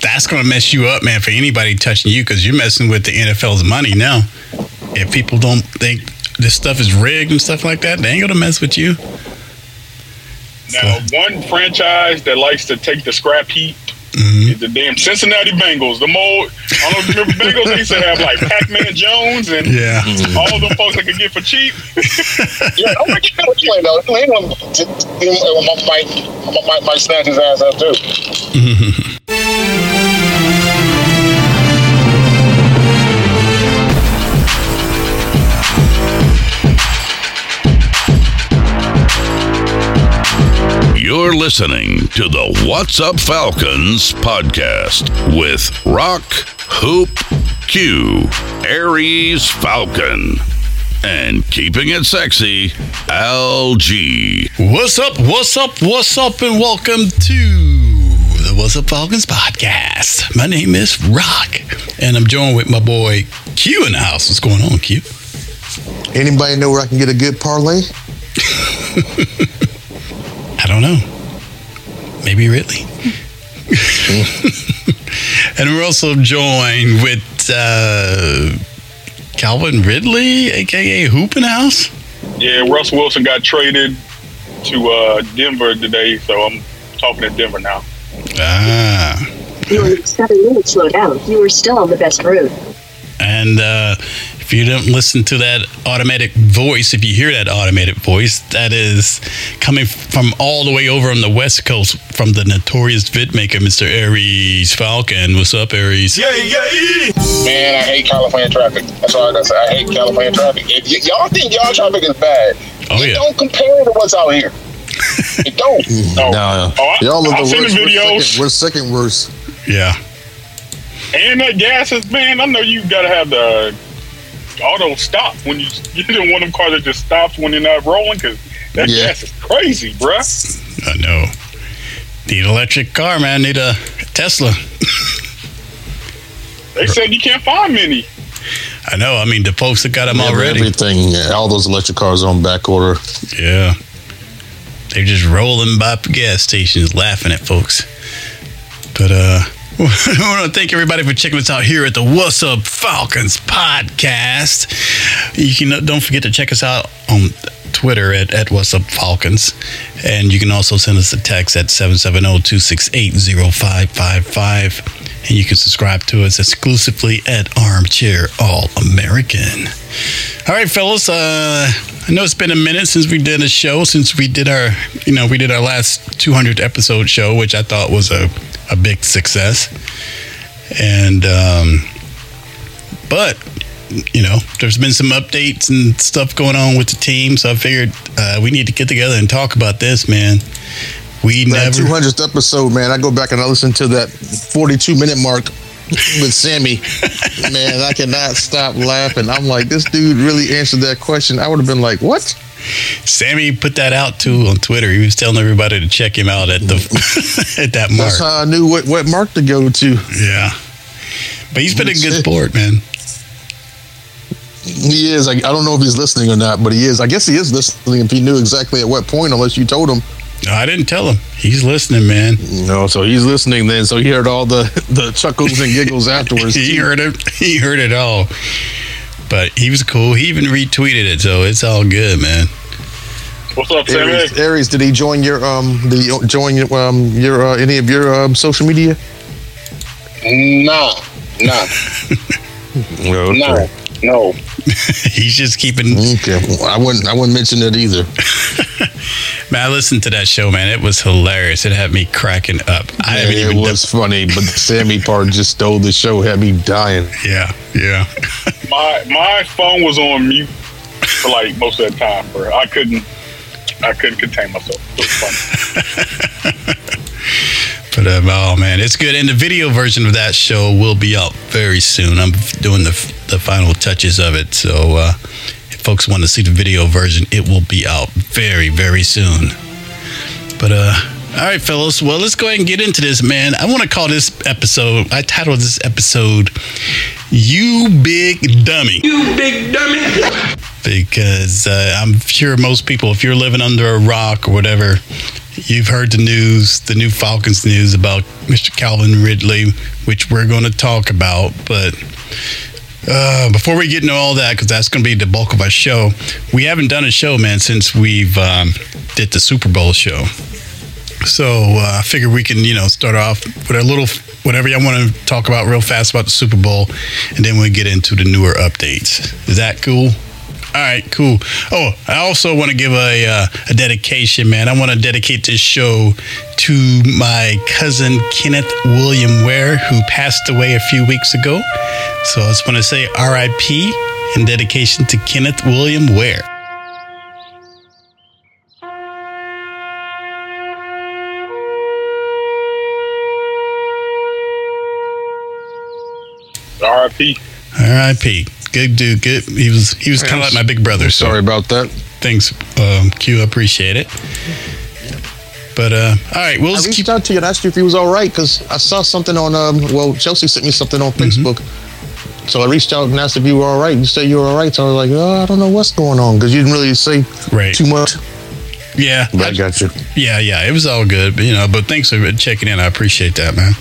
That's going to mess you up, man, for anybody touching you because you're messing with the NFL's money now. If people don't think this stuff is rigged and stuff like that, they ain't going to mess with you. Now, one franchise that likes to take the scrap heap mm-hmm. is the damn Cincinnati Bengals. The more, I don't know if you remember Bengals, they used to have like Pac Man Jones and Yeah. all them folks that could get for cheap. Yeah, I'm gonna get what you ain't though. New England might, might, might snatch his ass up too. You're listening to the What's Up Falcons podcast with Rock, Hoop, Q, Aries Falcon, and keeping it sexy, LG. What's up? What's up? What's up? And welcome to the What's Up Falcons podcast. My name is Rock, and I'm joined with my boy Q in the house. What's going on, Q? Anybody know where I can get a good parlay? I don't know. Maybe Ridley. and we're also joined with uh, Calvin Ridley, aka Hoop in the house. Yeah, Russ Wilson got traded to uh, Denver today, so I'm talking to Denver now. Ah. You were seven minutes slowed down. You were still on the best route. And uh, if you don't listen to that automatic voice, if you hear that automated voice, that is coming from all the way over on the West Coast from the notorious vidmaker, Mr. Aries Falcon. What's up, Aries? Yay, yay! Man, I hate California traffic. That's all I gotta say. I hate California traffic. If y- y'all think y'all traffic is bad, Oh, it yeah. don't compare it to what's out here. It don't. Oh, No, oh, I, y'all are the I've seen the worst. We're videos. second, we're second worst. Yeah. And that gas is, man, I know you gotta have the auto stop when you you don't want them cars that just stops when you're not rolling because that Yeah. gas is crazy, bruh. I know. Need an electric car, man. Need a Tesla. They said you can't find many. I know. I mean, the folks that got them Man, already. Everything, yeah, all those electric cars are on back order. Yeah. They're just rolling by gas stations laughing at folks. But uh I want to thank everybody for checking us out here at the What's Up Falcons podcast. You can don't forget to check us out on Twitter at, at What's Up Falcons. And you can also send us a text at 770-268-0555. And you can subscribe to us exclusively at Armchair All American. All right, fellas. Uh, I know it's been a minute since we did a show. Since we did our, you know, we did our last 200 episode show, which I thought was a, a big success. And, um, but you know, there's been some updates and stuff going on with the team, so I figured uh, we need to get together and talk about this, man. We That never. 200th episode, man, I go back and I listen to that 42 minute mark with Sammy. man, I cannot stop laughing. I'm like, this dude really answered that question. I would have been like, what? Sammy put that out too on Twitter. He was telling everybody to check him out at the at that mark. That's how I knew what, what mark to go to. Yeah. But he's been a good sport, man. He is. I, I don't know if he's listening or not, but he is. I guess he is listening if he knew exactly at what point, unless you told him. No, I didn't tell him. He's listening, man. No, so he's listening then. So he heard all the, the chuckles and giggles afterwards. he heard it. He heard it all. But he was cool. He even retweeted it, so it's all good, man. What's up, Sammy? Aries, Aries, did he join your um? Did he join your um your uh, any of your um social media? Nah, nah, No, no, no. He's just keeping. Okay, well, I wouldn't. I wouldn't mention it either. Man, I listened to that show, man. It was hilarious. It had me cracking up. I haven't it even. was funny, but the Sammy part just stole the show. Had me dying. yeah, yeah. My my phone was on mute for like most of the time, bro. I couldn't I couldn't contain myself. It was funny. But um, oh man, it's good. And the video version of that show will be out very soon. I'm doing the the final touches of it. So, uh, if folks want to see the video version, it will be out very, very soon. But, uh, all right, fellas. Well, let's go ahead and get into this, man. I want to call this episode, I titled this episode, You Big Dummy. You big dummy. because uh, I'm sure most people, if you're living under a rock or whatever, you've heard the news, the new Falcons news about Mr. Calvin Ridley, which we're going to talk about. But uh, before we get into all that, because that's going to be the bulk of our show, we haven't done a show, man, since we've um, did the Super Bowl show. So uh, I figure we can, you know, start off with a little whatever y'all want to talk about real fast about the Super Bowl, and then we get into the newer updates. Is that cool? All right, cool. Oh, I also want to give a uh, a dedication, man. I want to dedicate this show to my cousin Kenneth William Ware, who passed away a few weeks ago. So I just want to say R.I.P. and dedication to Kenneth William Ware. R.I.P. R.I.P. Good dude. Good. He was he was kind of like my big brother. So Sorry about that. thanks, um, Q. I appreciate it. But uh, all right, we'll I just reached keep. out to you and asked you if he was all right because I saw something on um. Well, Chelsea sent me something on Mm-hmm. Facebook. So I reached out and asked if you were all right. You said you were all right. So I was like, oh, I don't know what's going on because you didn't really say Right. too much. Yeah, But I got you. Yeah, yeah, it was all good. But, you know, but thanks for checking in. I appreciate that, man.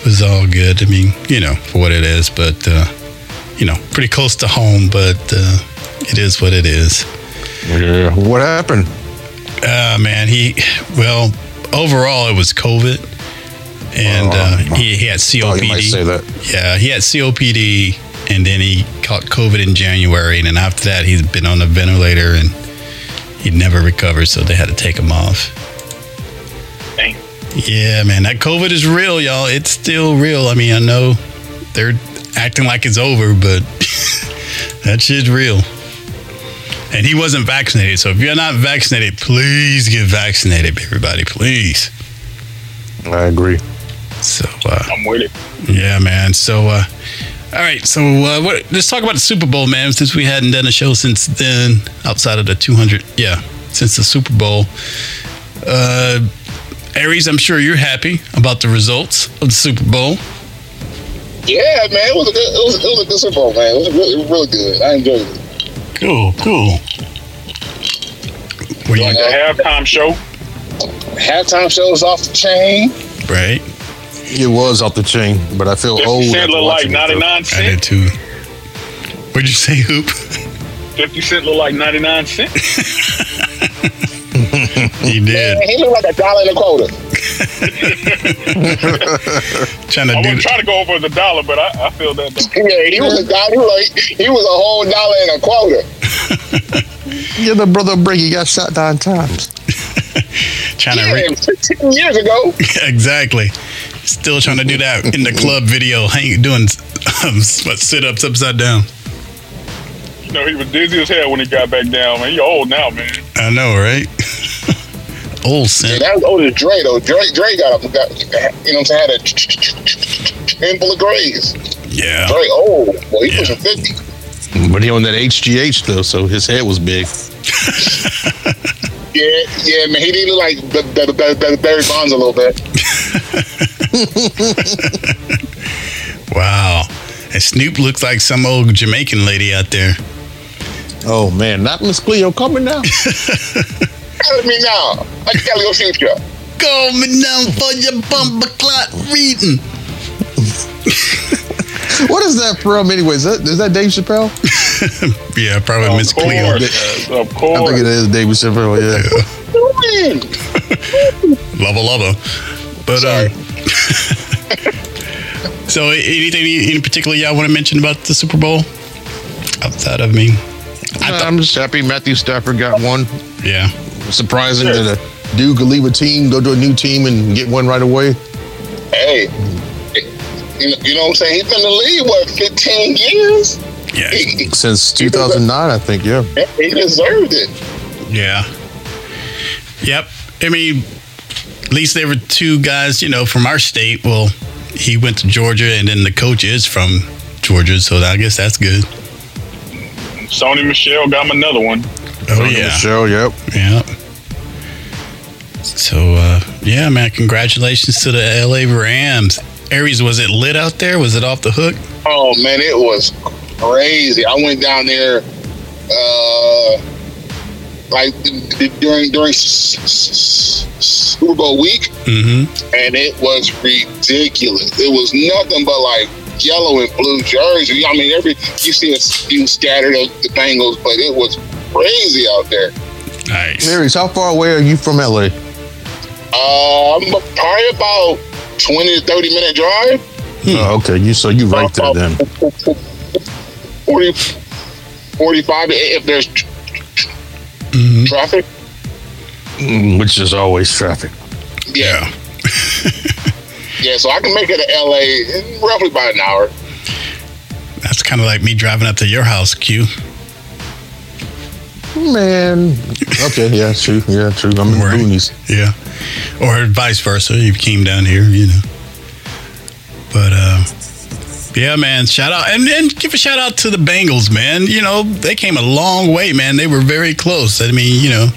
It was all good. I mean, you know, for what it is, but uh, you know, pretty close to home. But uh, it is what it is. Yeah. What happened? Uh, man, he well, overall, it was COVID, and uh, he, he had Oh, might say COPD. that. Yeah, he had COPD, and then he caught COVID in January, and then after that, he's been on a ventilator, and he never recovered, so they had to take him off. Dang. Yeah, man, that COVID is real, y'all. It's still real. I mean, I know they're acting like it's over, but that shit's real. And he wasn't vaccinated. So if you're not vaccinated, please get vaccinated, everybody. Please. I agree. So, uh, I'm with it. yeah, man. So, uh, all right. So, uh, what, let's talk about the Super Bowl, man. Since we hadn't done a show since then, outside of the 200, yeah, since the Super Bowl. Uh, Aries, I'm sure you're happy about the results of the Super Bowl. Yeah, man, it was a good, it was, it was a good Super Bowl, man. It was really, it was really good. I enjoyed it. Cool, cool. Were you The halftime show. Halftime show was off the chain. right? It was off the chain, but I feel 50 old. Cent after look like watching it, though. 99 I did too. What'd you say, Hoop? 50 Cent look like 99 cent. He did. Man, he looked like a dollar and a quarter. Trying to I do. wasn't trying to go over the dollar, but I, I feel that. though. Yeah, he was a dollar. He was, like, he was a whole dollar and a quarter. Yeah, the brother break. He got shot nine times. Trying to. Yeah, Re- 15 years ago. exactly. Still trying to do that in the club video, hang, doing um, sit ups upside down. You know, he was dizzy as hell when he got back down, man. He old now, man. I know, right? Old Yeah, Sim. that was older than Dre, though. Dre, Dre got, a, got you know what I'm saying, had a handful of grays. Yeah. Dre old. Boy, he Yeah. pushing 50. But he on that HGH though, so his head was big. Yeah, yeah, man. He did look like the, the, the, the Barry Bonds a little bit. Wow. And Snoop looks like some old Jamaican lady out there. Oh man, not Miss Cleo coming now. Tell me now. I can tell your future. Call me now for your bumper clot reading. what is that from? Anyways, is that, is that Dave Chappelle? Yeah, probably Miss Of Cleo. course. Of I think it is Dave Chappelle. Yeah. Doing? Lava lava. But um So anything in particular y'all want to mention about the Super Bowl? Outside of me. I thought I'm just happy Matthew Stafford got one. yeah. Surprising that a dude could leave a team, go to a new team, and get one right away. Hey, you know, you know what I'm saying? He's been in the league, what, 15 years? Yeah. He, Since 2009, I think. Yeah. he deserved it. Yeah. Yep. I mean, at least there were two guys, you know, from our state. Well, he went to Georgia, and then the coach is from Georgia, so I guess that's good. Sony Michel got him another one. Oh yeah, Show, yep. yeah. So uh, yeah, man, congratulations to the LA Rams. Aries, was it lit out there? Was it off the hook? Oh man, it was crazy. I went down there, uh, like d- d- during during Super Bowl week, Mm-hmm. and it was ridiculous. It was nothing but like yellow and blue jerseys. I mean, every you see a few scattered of the Bengals, but it was crazy out there. Nice. Aries, how far away are you from LA? Um, probably about twenty to thirty minute drive. Oh, okay, you so you right there then. 40, 45 if there's tr- tr- Mm-hmm. traffic. Mm, Which is always traffic. Yeah. yeah, so I can make it to LA in roughly about an hour. That's kind of like me driving up to your house, Q. Man, okay, yeah, true, yeah, true. I'm in the boonies. Yeah. Or vice versa. You came down here, you know. But uh yeah, man. Shout out and, and give a shout out to the Bengals, man. You know, they came a long way, man. They were very close. I mean, you know,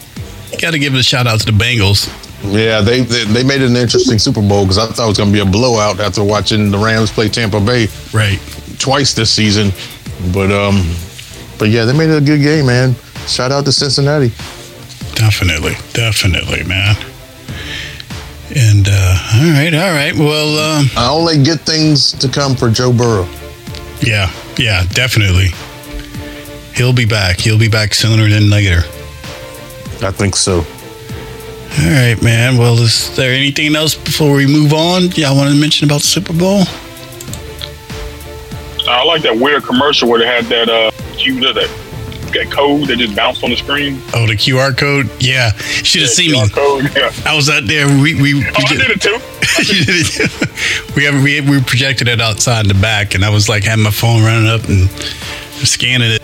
you got to give a shout out to the Bengals. Yeah, they, they they made an interesting Super Bowl because I thought it was going to be a blowout after watching the Rams play Tampa Bay Right. twice this season. But um, but yeah, they made it a good game, man. Shout out to Cincinnati. Definitely. Definitely, man. And uh all right, all right. Well, um I only good things to come for Joe Burrow. yeah, yeah, definitely. He'll be back. He'll be back sooner than later. I think so. All right, man. Well, is there anything else before we move on? Y'all want to mention about the Super Bowl? I like that weird commercial where they had that uh cue that that code that just bounced on the screen. Oh, the QR code. Yeah, should have seen me. Code. Yeah. I was out there. We we, we Oh, I did it too. Did it. we have we we projected it outside in the back, and I was like having my phone running up and scanning it.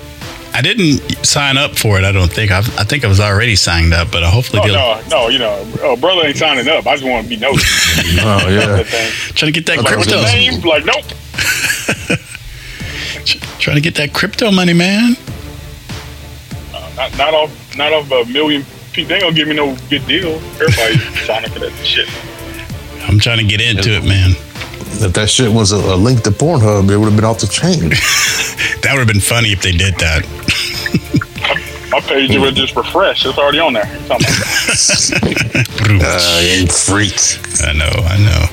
I didn't sign up for it. I don't think. I, I think I was already signed up, but I hopefully Oh they'll no, no, you know, uh, brother ain't signing up. I just want to be noticed. Oh yeah. Trying to get that Like, crypto. name? Like, nope. Trying to get that crypto money, man. Not, not off, not off a million people. They ain't gonna give me no good deal. Everybody signing for that shit. I'm trying to get into it, man. If that shit was a, a link to Pornhub, it would have been off the chain. That would have been funny if they did that. My page would just refresh. It's already on there. Talking about- uh, freaks. I know, I know.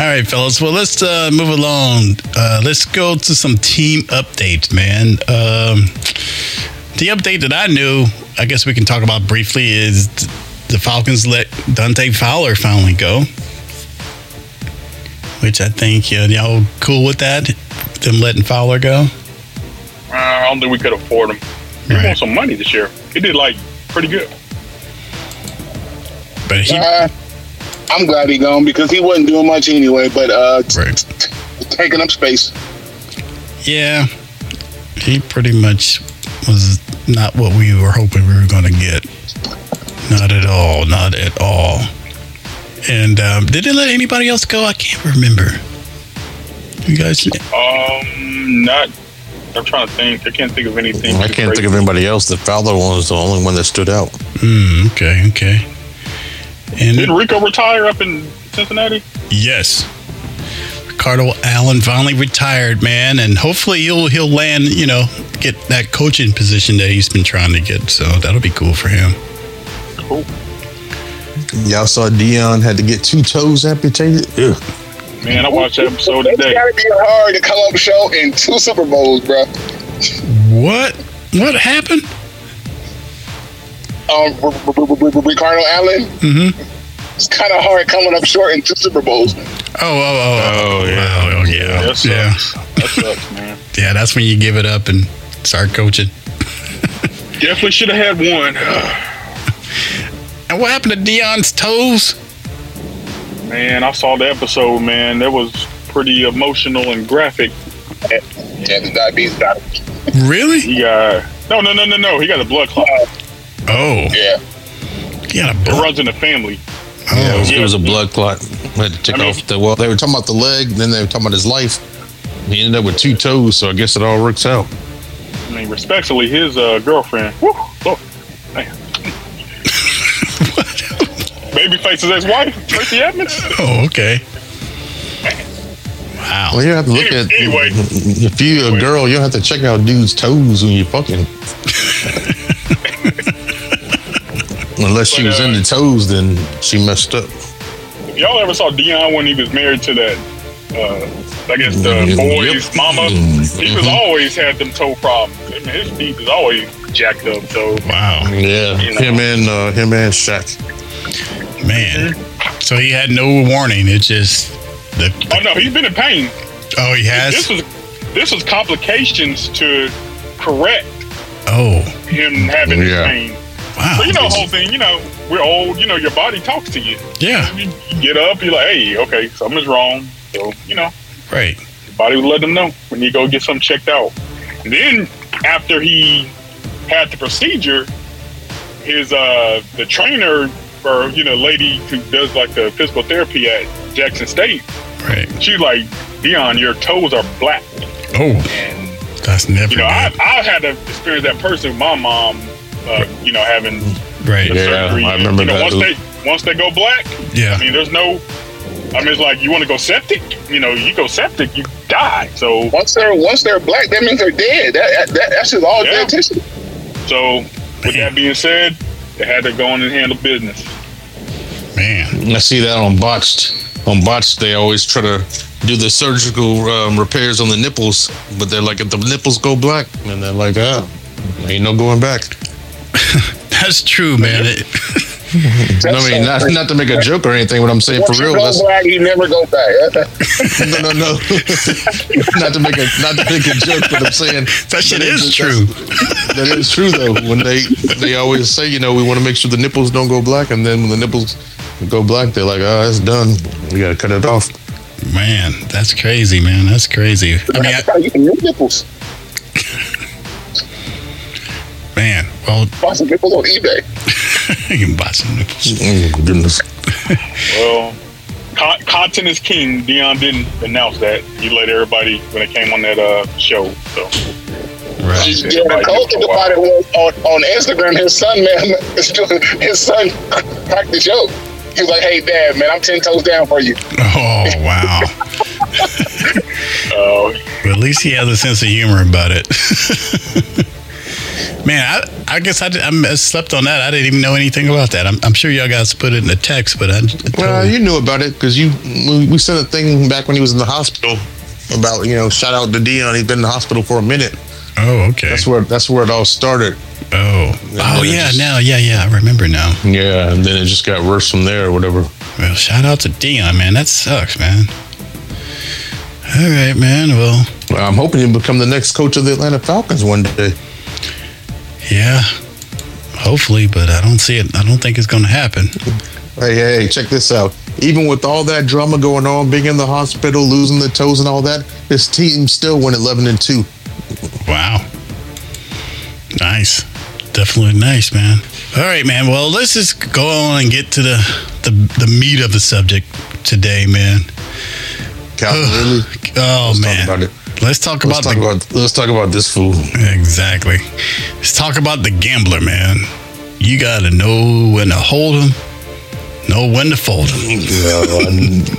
All right, fellas. Well, let's uh, move along. Uh, let's go to some team updates, man. Um, the update that I knew, I guess we can talk about briefly, is the Falcons let Dante Fowler finally go. Which I think uh, y'all cool with that, them letting Fowler go. Uh, I don't think we could afford him. We Right. want some money this year. He did like pretty good. But he, Uh, I'm glad he gone because he wasn't doing much anyway, but uh, t- right. taking up space. Yeah, he pretty much was not what we were hoping we were going to get. Not at all. Not at all. And um, did they let anybody else go? I can't remember. You guys? Um, not. I'm trying to think. I can't think of anything. I can't think of anybody else. The Fowler one was the only one that stood out. Mm, okay, okay. And Did Rico retire up in Cincinnati? yes, Ricardo Allen finally retired, man, and hopefully he'll he'll land. You know, get that coaching position that he's been trying to get. So that'll be cool for him. Cool. Y'all saw Deion had to get two toes amputated. Ugh. Man, I watched that episode It's today. gotta be hard to come up show in two Super Bowls, bro. What? What happened? Um, Ricardo Allen. Mm-hmm. It's kind of hard coming up short in two Super Bowls. Oh, oh, oh, oh, oh, yeah, oh, yeah, That sucks. yeah, That sucks, man. yeah. That's when you give it up and start coaching. Definitely should have had one. And what happened to Deion's toes? Man, I saw the episode, man. That was pretty emotional and graphic. Yeah, the diabetes got him. Really? He got no, no, no, no, no. He got a blood clot. Oh, Yeah. he had a It blood. runs in the family. Yeah, it was, yeah. it was a blood clot. Had to check I mean- off the. Well, they were talking about the leg, then they were talking about his life. He ended up with two toes, so I guess it all works out. I mean, respectfully, his uh, girlfriend. Whew, Lord, man. Babyface's ex-wife, Tracey Edmonds. Oh, okay. Wow. Well, you have to look at Anyway. if you a Anyway. girl, you don't have to check out dudes' toes when you're fucking. Unless she But, was uh, the toes, then she messed up. If y'all ever saw Deion when he was married to that, uh, I guess the Mm, boy's yep. mama, Mm, he was mhm. always had them toe problems. I mean, his feet was always jacked up. So Wow. Yeah, You know. him and uh, him and Shaq. Man. So he had no warning. It just the oh no, he's been in pain. Oh, he has. This has. was this was complications to correct Oh, him having Yeah. pain. Wow. So you know the whole thing. You know, we're old. You know, your body talks to you. Yeah, You, you get up, you're like, hey, okay, something's wrong. So you know, right. your body would let them know when you go get something checked out. And then after he had the procedure, his uh the trainer or you know lady who does like the physical therapy at Jackson State, Right. she's like, Deion, your toes are black. Oh, And that's never you know, I. I had to experience that person with my mom. Uh, you know, having Right. the Yeah, surgery. I remember you know, that. Once they once they go black, Yeah. I mean, there's no. I mean, it's like you want to go septic. You know, you go septic, you die. So Once they're once they're black, that means they're dead. That, that that's just all Yeah. dead tissue. So, with that being said, they had to go in and handle business. Man. I see that on botched. On botched, they always try to do the surgical um, repairs on the nipples, but they're like, if the nipples go black, and they're like, ah, ain't no going back. That's true, man. It, I mean, not, not to make a joke or anything, but I'm saying for Once you real. go That's, black, you never go back. no, no, no. not to make a not to make a joke, but I'm saying that shit that is that's- true. That is true though. When they they always say, you know, we want to make sure the nipples don't go black, and then when the nipples go black, they're like, oh, it's done. We got to cut it off. Man, that's crazy, man. That's crazy. I mean, I, you can nipples. Well, Buy some nipples on eBay. you can buy some nipples. Oh, goodness. Well, con- content is king. Deion didn't announce that. He let everybody when it came on that uh, show. So, Right. Yeah, the cool thing about it was on, on Instagram, his son, man, his son cracked the joke. He was like, "Hey, Dad, man, I'm ten toes down for you." Oh wow. uh, But at least he has a sense of humor about it. Man, I, I guess I, did, I slept on that. I didn't even know anything about that. I'm, I'm sure y'all guys put it in the text, but I. I Well, you knew about it because you we, sent a thing back when he was in the hospital about you know shout out to Deion. He's been in the hospital for a minute. oh, okay. That's where that's where it all started. oh, oh yeah. just- now, yeah, yeah. I remember now. Yeah, and then it just got worse from there or whatever. Well, shout out to Deion, man. That sucks, man. All right, man. Well, Well, I'm hoping he'll become the next coach of the Atlanta Falcons one day. Yeah. Hopefully, but I don't see it. I don't think it's going to happen. Hey, hey, hey, check this out. Even with all that drama going on, being in the hospital, losing the toes and all that, this team still went 11 and 2. Wow. Nice. Definitely nice, man. All right, man. Well, let's just go on and get to the the, the meat of the subject today, man. Calvin Ridley. Oh Let's man. Talk about it. Let's talk Let's about talk the about let's talk about this fool. exactly. Let's talk about the gambler, man. You got to know when to hold him, know when to fold him, Yeah,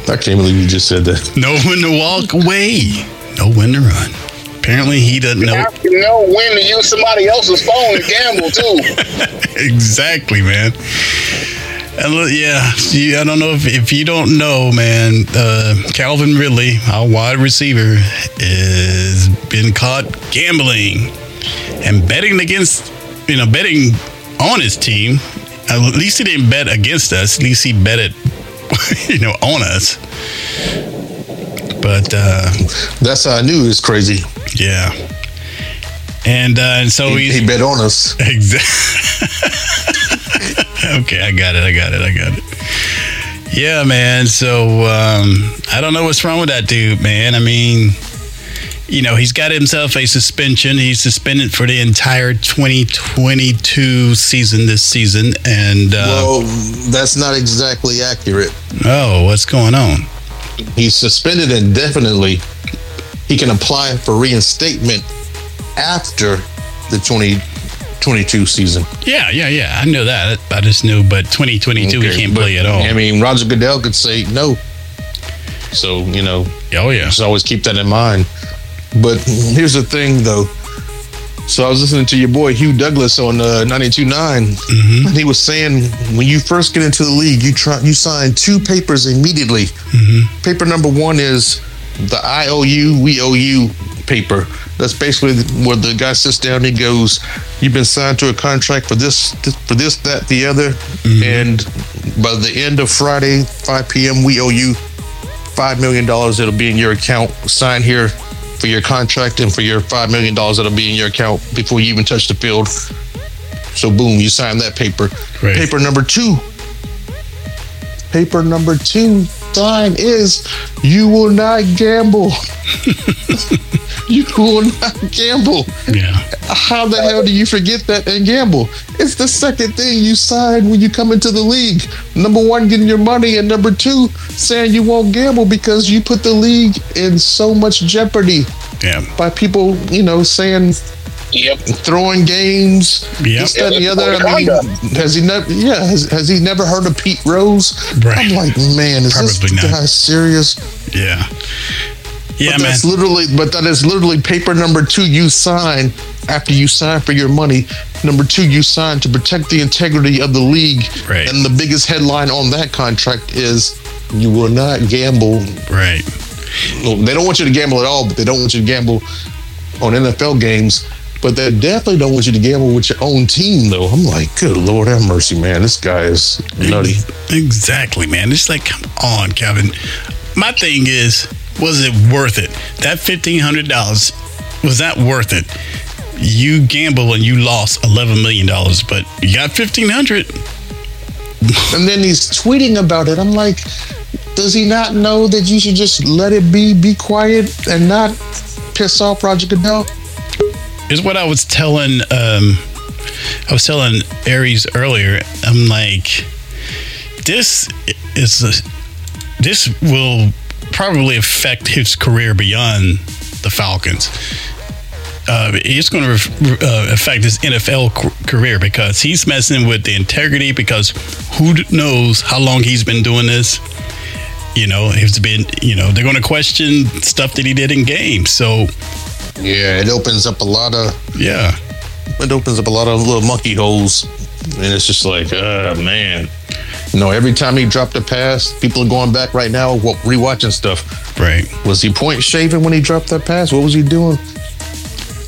I, I can't believe you just said that. know when to walk away, know when to run. Apparently, he doesn't You know have to know when to use somebody else's phone to gamble too. exactly, man. And look, yeah, see, I don't know if, if you don't know, man. Uh, Calvin Ridley, our wide receiver, is been caught gambling and betting against, you know, betting on his team. At least he didn't bet against us. At least he bet it, you know, on us. But uh, That's how I knew it was crazy. yeah, and uh, and so He, he bet on us. Exactly. okay, I got it. I got it. I got it. Yeah, man. So um, I don't know what's wrong with that dude, man. I mean, you know, he's got himself a suspension. He's suspended for the entire 2022 season this season. And uh, Well, that's not exactly accurate. oh, what's going on? He's suspended indefinitely he can apply for reinstatement after the 2022 season. Yeah, yeah, yeah. I know that. I just knew, but 2022 Okay, he can't but, play at all. I mean, Roger Goodell could say no. So, you know, oh yeah. just always keep that in mind. But here's the thing, though. So I was listening to your boy Hugh Douglas on uh, 92.9, Mm-hmm. and he was saying when you first get into the league, you try you sign two papers immediately. Mm-hmm. Paper number one is the IOU, we owe you paper. That's basically where the guy sits down. He goes, "You've been signed to a contract for this, this for this, that, the other, mm-hmm. and by the end of Friday, 5 p.m., we owe you five million dollars that'll be in your account. Sign here for your contract and for your five million dollars that'll be in your account before you even touch the field. So boom, you sign that paper. Right. Paper number two. Paper number two sign is you will not gamble. you will not gamble. Yeah. How the hell do you forget that and gamble? It's the second thing you sign when you come into the league. Number one, getting your money, and number two, saying you won't gamble because you put the league in so much jeopardy Yeah. by people, you know, saying Yep. throwing games, Yep. this, that, and the Yeah, other. I mean, has he never? Yeah, has, has he never heard of Pete Rose? Right. I'm like, man, is Probably this not. guy serious? Yeah. Yeah, but man. that's literally, but that is literally paper number two you sign after you sign for your money. Number two, you sign to protect the integrity of the league. Right. And the biggest headline on that contract is you will not gamble. Right. Well, they don't want you to gamble at all, but they don't want you to gamble on NFL games. But they definitely don't want you to gamble with your own team, though. I'm like, good Lord have mercy, man. This guy is nutty. Exactly, man. It's like, come on, Kevin. My thing is, was it worth it? That fifteen hundred dollars was that worth it? You gamble and you lost eleven million dollars, but you got fifteen hundred. And then he's tweeting about it. I'm like, does he not know that you should just let it be, be quiet, and not piss off Roger Goodell? Is what I was telling. Um, I was telling Aries earlier. I'm like, this is a, this will probably affect his career beyond the Falcons. Uh, it's going to uh, affect his NFL career because he's messing with the integrity. Because who knows how long he's been doing this? You know, it's been. You know, they're going to question stuff that he did in games. So Yeah, it opens up a lot of yeah, it opens up a lot of little monkey holes, and it's just like, uh man. You know, every time he dropped a pass, people are going back right now, wa- rewatching stuff. right. Was he point shaving when he dropped that pass? What was he doing?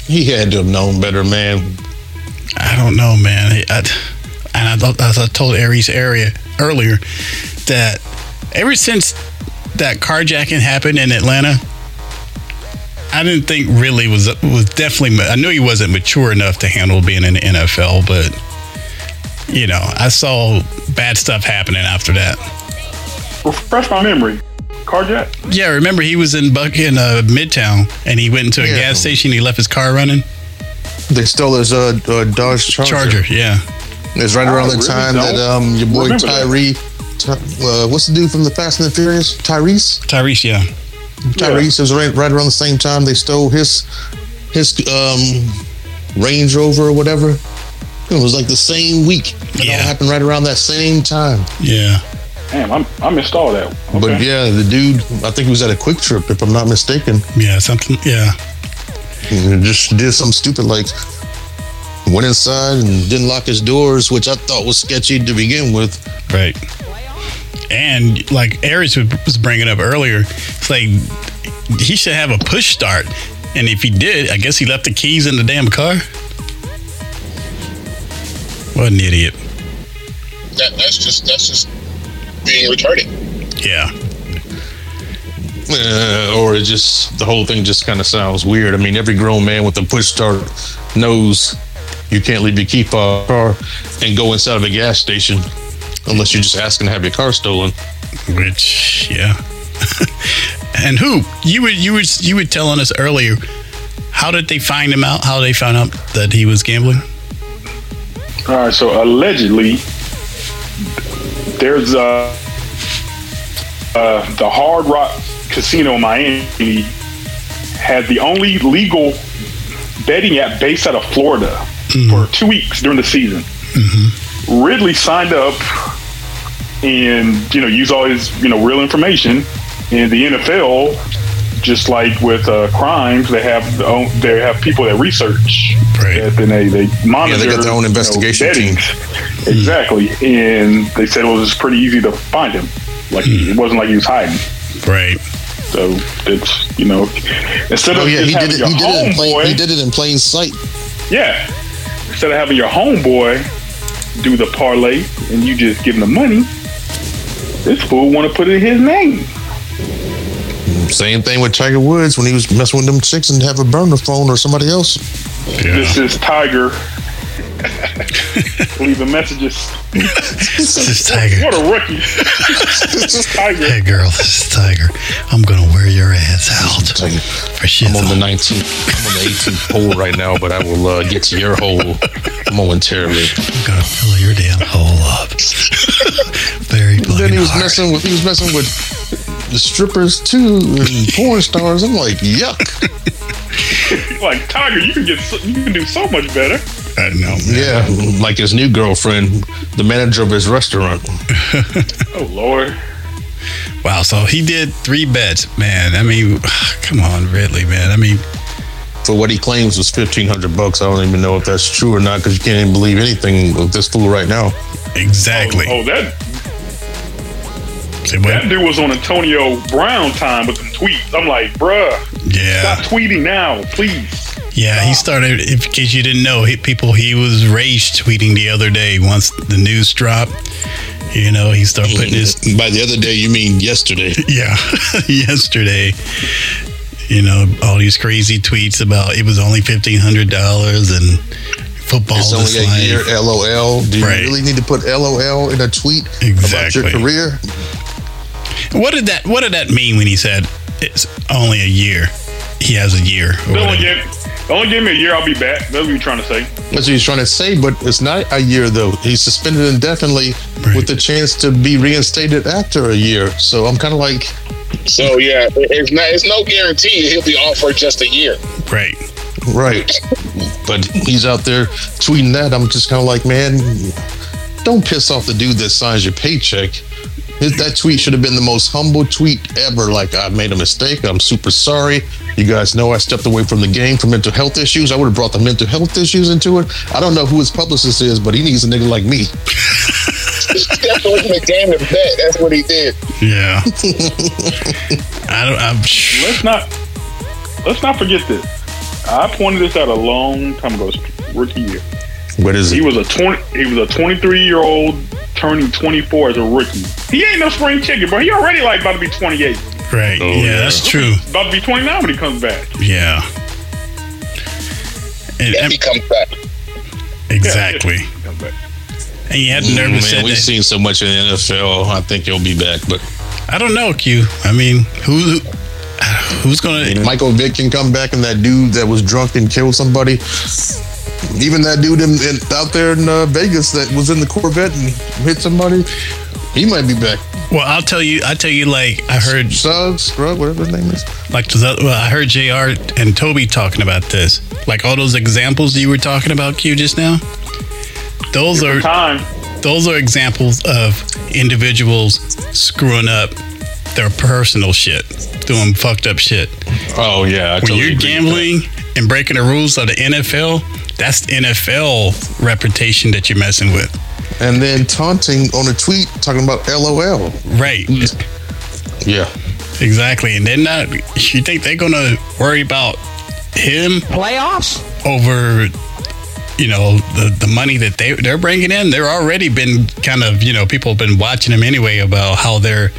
He had to have known better, man. I don't know, man. I, I- and I, as I told Aries area earlier that ever since that carjacking happened in Atlanta, I didn't think really was was definitely. I knew he wasn't mature enough to handle being in the NFL, but you know, I saw bad stuff happening after that. Refresh my memory. Carjack? Yeah, remember he was in Buck in uh, Midtown, and he went into a Yeah. gas station. He left his car running. They stole his uh, uh, Dodge Charger. Charger, yeah, It's right I around the really time that um your boy. Tyree, Ty, uh, what's the dude from the Fast and the Furious? Tyrese. Tyrese, yeah, Tyrese was right, right around the same time they stole his his um Range Rover or whatever. It was like the same week. It Yeah. all happened right around that same time. yeah. Damn, I'm, I missed all that. Okay. But yeah, the dude, I think he was at a QuikTrip, if I'm not mistaken. Yeah, something. Yeah, And just did something stupid like went inside and didn't lock his doors, which I thought was sketchy to begin with. right. And like Aries was was bringing up earlier, it's like he should have a push start. And if he did, I guess he left the keys in the damn car. What an idiot. That, that's just that's just being retarded. Yeah. Uh, or it just the whole thing just kind of sounds weird. I mean, every grown man with a push start knows you can't leave your key fob car and go inside of a gas station unless you're just asking to have your car stolen. Which, yeah. and who you were you were you were telling us earlier? How did they find him out? How they found out that he was gambling? All right, so allegedly, there's uh, uh, the Hard Rock Casino in Miami had the only legal betting app based out of Florida for two weeks during the season. Ridley signed up and you know use all his you know real information, and the NFL, just like with uh, crimes, they have their own, they have people that research, Right. and then they they monitor. got their own you know, investigation team. bettings. Exactly, and they said it was pretty easy to find him. Like it wasn't like he was hiding. Right. So it's you know instead Oh of yeah, just he did it. your He did it in plain. He did it in plain sight. yeah, instead of having your homeboy do the parlay and you just give him the money, this fool want to put it in his name. Same thing with Tiger Woods when he was messing with them chicks and have a burner phone or somebody else. Yeah. This is Tiger leaving messages. This is Tiger. What a rookie! this is Tiger. Hey, girl, this is Tiger. I'm going to wear your ass out Tiger. for shit. I'm on the 19th. I'm on the 18th hole right now, but I will uh, get to your hole momentarily. I'm going to fill your damn hole up. Very Then he was hard. messing with he was messing with the strippers too and porn stars. I'm like, yuck. Like Tiger, you can get so, you can do so much better. I know, man. Yeah, like his new girlfriend, the manager of his restaurant. Oh Lord. Wow, so he did three bets, man. I mean, come on, Ridley, man. I mean, For what he claims was fifteen hundred bucks. I don't even know if that's true or not because you can't even believe anything of this fool right now. exactly. Oh, oh that Say what? that dude was on Antonio Brown time with some tweets. I'm like, bruh, Yeah. stop tweeting now, please. Yeah, he started. In case you didn't know, he, people he was rage tweeting the other day. Once the news dropped, you know, he started putting his By the other day, you mean yesterday? yeah yesterday. You know, all these crazy tweets about it was only fifteen hundred dollars and football It's only a like year. LOL. Do you Right. really need to put LOL in a tweet about Exactly. your career? What did that What did that mean when he said it's only a year? He has a year. only give, only give me a year, I'll be back. That's what you're trying to say. That's what he's trying to say, but it's not a year though. He's suspended indefinitely Right. with the chance to be reinstated after a year. So I'm kind of like, So yeah, it's not. It's no guarantee he'll be off for just a year. Right. right. But he's out there tweeting that. I'm just kind of like, man, don't piss off the dude that signs your paycheck. His, that tweet should have been the most humble tweet ever. Like, I made a mistake. I'm super sorry. You guys know I stepped away from the game for mental health issues. I would have brought the mental health issues into it. I don't know who his publicist is, but he needs a nigga like me. He stepped away from the game to bet. That's what he did. Yeah. I don't. I'm. Let's not let's not forget this. I pointed this out a long time ago. Rookie year. What is He it? was a twenty. He was a 23 year old turning 24 as a rookie. He ain't no spring chicken, bro. He already like about to be 28. Right. Oh, yeah, yeah. that's true. About to be 29 when he comes back. Yeah. And, If he comes back. exactly. He comes back. And he had Mm, nervous man, we've seen so much in the NFL. I think he'll be back. But I don't know, Q. I mean, who who's gonna? Michael Vick can come back, and that dude that was drunk and killed somebody. Even that dude in, in, out there in uh, Vegas that was in the Corvette and hit somebody, he might be back. Well, I'll tell you. I tell you, like I heard, Suggs, Scrub, whatever his name is. like well, I heard Jr. and Toby talking about this. Like all those examples you were talking about, Q, just now. Those are Time. those are examples of individuals screwing up their personal shit, doing fucked up shit. Oh yeah, I When totally you're agree gambling and breaking the rules of the NFL, that's the NFL reputation that you're messing with. And then taunting on a tweet talking about LOL. Right. Mm. Yeah, Exactly. And they're not you think they're gonna worry about him Playoffs? over you know the the money that they they're bringing in they're already been kind of you know people have been watching them anyway about how they're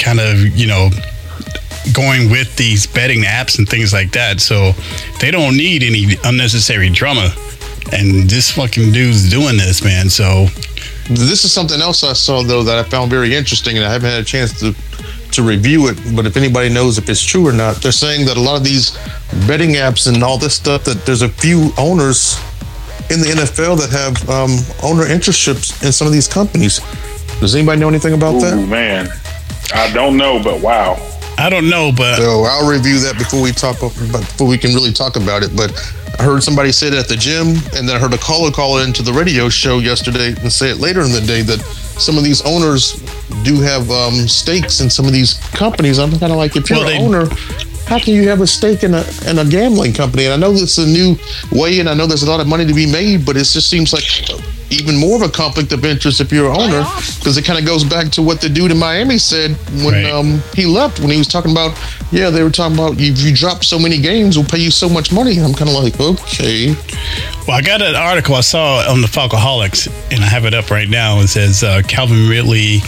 kind of you know going with these betting apps and things like that so they don't need any unnecessary drama and this fucking dude's doing this man so this is something else I saw though that I found very interesting, and I haven't had a chance to to review it. But if anybody knows if it's true or not, they're saying that a lot of these betting apps and all this stuff that there's a few owners in the NFL that have um, owner interestships in some of these companies. Does anybody know anything about Ooh, that? man. I don't know, but wow. I don't know, but So I'll review that before we talk about before we can really talk about it. But I heard somebody say it at the gym, and then I heard a caller call into the radio show yesterday and say it later in the day that some of these owners do have um, stakes in some of these companies. I'm kind of like, if you're Well, an they- owner, how can you have a stake in a in a gambling company? And I know it's a new way, and I know there's a lot of money to be made, but it just seems like even more of a conflict of interest if you're an owner, because it kind of goes back to what the dude in Miami said when Right. um, he left, when he was talking about, yeah, they were talking about if you drop so many games, we'll pay you so much money. And I'm kind of like, okay, Well, I got an article I saw on the Falcoholics, and I have it up right now. It says uh, Calvin Ridley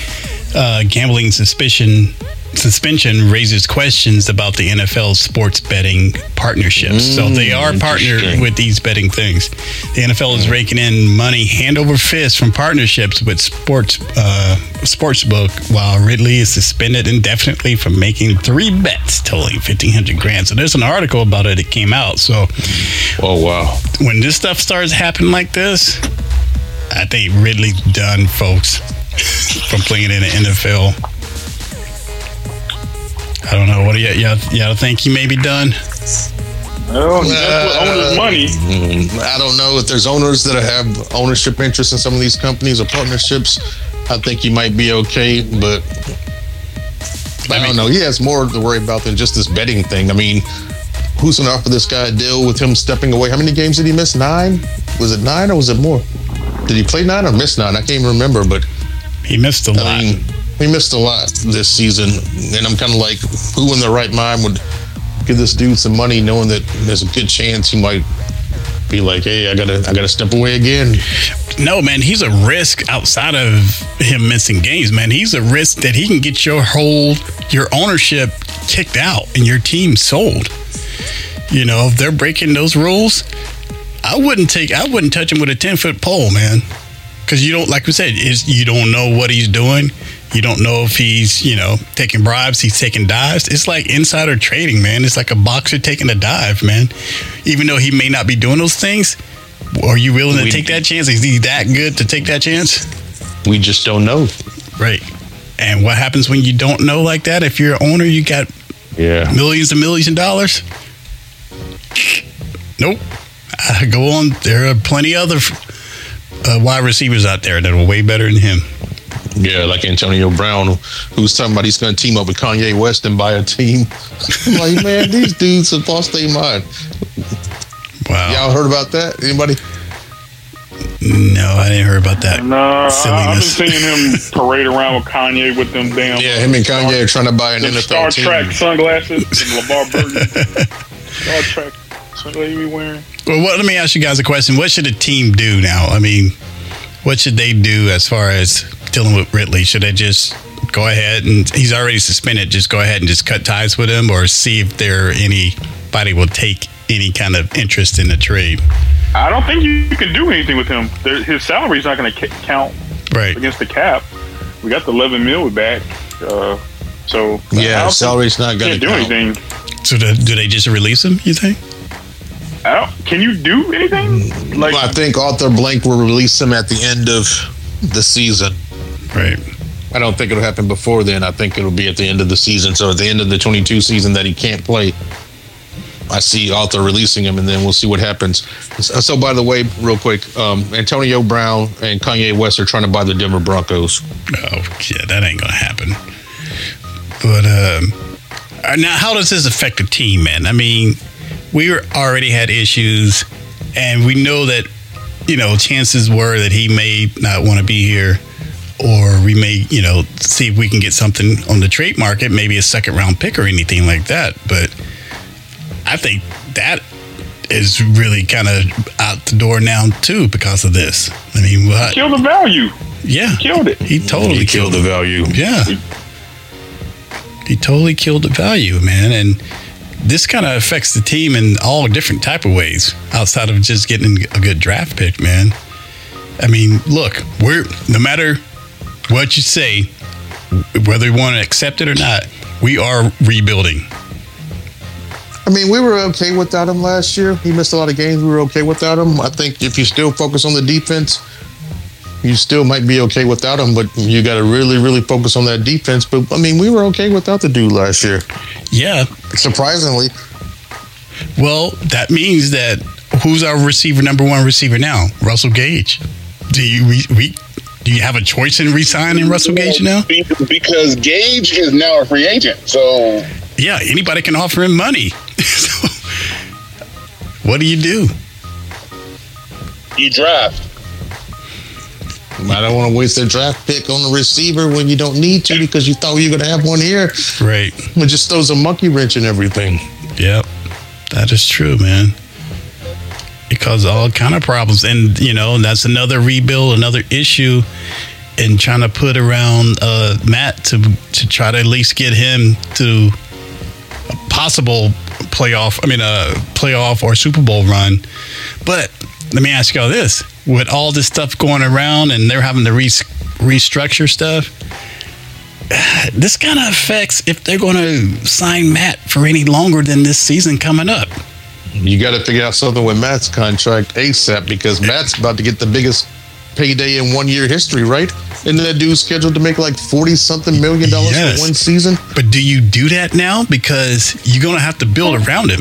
uh, gambling suspicion suspension raises questions about the NFL sports betting partnerships. so they hmm, are partnered with these betting things. The NFL is hmm. raking in money hand over fist from partnerships with sports uh, sportsbook, while Ridley is suspended indefinitely from making three bets totaling fifteen hundred grand. So there's an article about it that came out. So hmm. oh wow, when this stuff starts happening like this, I think Ridley's done, folks, from playing in the NFL. I don't know. What do you, y'all, y'all think he may be done? Well, that's what owners' money. Mm, I don't know if there's owners that have ownership interests in some of these companies or partnerships. I think he might be okay, but I, don't know. He has more to worry about than just this betting thing. I mean, who's going to offer this guy a deal with him stepping away? How many games did he miss? Nine? Was it nine or was it more? Did he play nine or miss nine? I can't even remember, but He missed a lot. Mean, he missed a lot this season, and I'm kind of like, who in their right mind would give this dude some money, knowing that there's a good chance he might be like, hey, I gotta, I gotta step away again. no, man, he's a risk outside of him missing games, man. He's a risk that he can get your whole, your ownership kicked out and your team sold. You know, if they're breaking those rules, I wouldn't take, I wouldn't touch him with a 10 foot pole, man. Because you don't, like we said, is you don't know what he's doing. You don't know if he's, you know, taking bribes, he's taking dives. It's like insider trading, man. It's like a boxer taking a dive, man. Even though he may not be doing those things, are you willing to We- take that chance? Is he that good to take that chance? We just don't know. Right. And what happens when you don't know like that? If you're an owner, you got Yeah. millions and millions of dollars. Nope. Uh, go on. There are plenty other uh, wide receivers out there that are way better than him. Yeah, like Antonio Brown, who's talking about he's going to team up with Kanye West and buy a team. I'm like, man, these dudes have lost their mind. Wow. Y'all heard about that? Anybody? No, I didn't hear about that. No, I, I've been seeing him parade around with Kanye with them damn. Yeah, him and Kanye are trying to buy an them NFL Star team. Trek sunglasses, and LeVar Burton. Star Trek What are you wearing. Well, what, let me ask you guys a question. What should a team do now? I mean, what should they do as far as dealing with Ridley? Should I just go ahead and he's already suspended? Just go ahead and just cut ties with him, or see if there anybody will take any kind of interest in the trade? I don't think you can do anything with him. There, his salary's not going to count Right. against the cap. We got the 11 mil back, uh, so Yeah, don't salary's not going to do count. anything. So do, do they just release him? You think? I don't, can you do anything? Like Well, I think Arthur Blank will release him at the end of the season. Right. I don't think it'll happen before then. I think it'll be at the end of the season. So at the end of the 22 season that he can't play, I see Arthur releasing him, and then we'll see what happens. So, by the way, real quick, um, Antonio Brown and Kanye West are trying to buy the Denver Broncos. Oh, yeah, that ain't gonna happen. But um, uh, now, how does this affect the team, man? I mean, we already had issues, and we know that you know chances were that he may not want to be here, or we may you know see if we can get something on the trade market, maybe a second round pick or anything like that. But I think that is really kind of out the door now too because of this. I mean, what? kill the value. Yeah, Killed it. He totally He killed, killed the value. Yeah. He totally killed the value, man. And this kind of affects the team in all different type of ways outside of just getting a good draft pick, man. I mean, look, we're no matter what you say, whether you want to accept it or not, we are rebuilding. I mean, we were okay without him last year. He missed a lot of games. We were okay without him. I think if you still focus on the defense, you still might be okay without him, but you got to really, really focus on that defense. But I mean, we were okay without the dude last year, Yeah. surprisingly. Well, that means that who's our receiver, number one receiver now? Russell Gage. Do you we, we do you have a choice in resigning Russell Gage now? Because Gage is now a free agent. So Yeah, anybody can offer him money. so, what do you do? you draft. I don't want to waste a draft pick on the receiver when you don't need to because you thought you were going to have one here. Right. It just throws a monkey wrench in everything. Yep. That is true, man. It causes all kind of problems. And, you know, that's another rebuild, another issue and trying to put around uh, Matt to to try to at least get him to a possible playoff, I mean, a playoff or Super Bowl run. But let me ask y'all this. With all this stuff going around and they're having to re- restructure stuff, this kind of affects if they're going to sign Matt for any longer than this season coming up. You got to figure out something with Matt's contract ASAP because Matt's about to get the biggest payday in one year history, right? And that dude's scheduled to make like 40 something million dollars Yes. for one season. But do you do that now? Because you're going to have to build around him.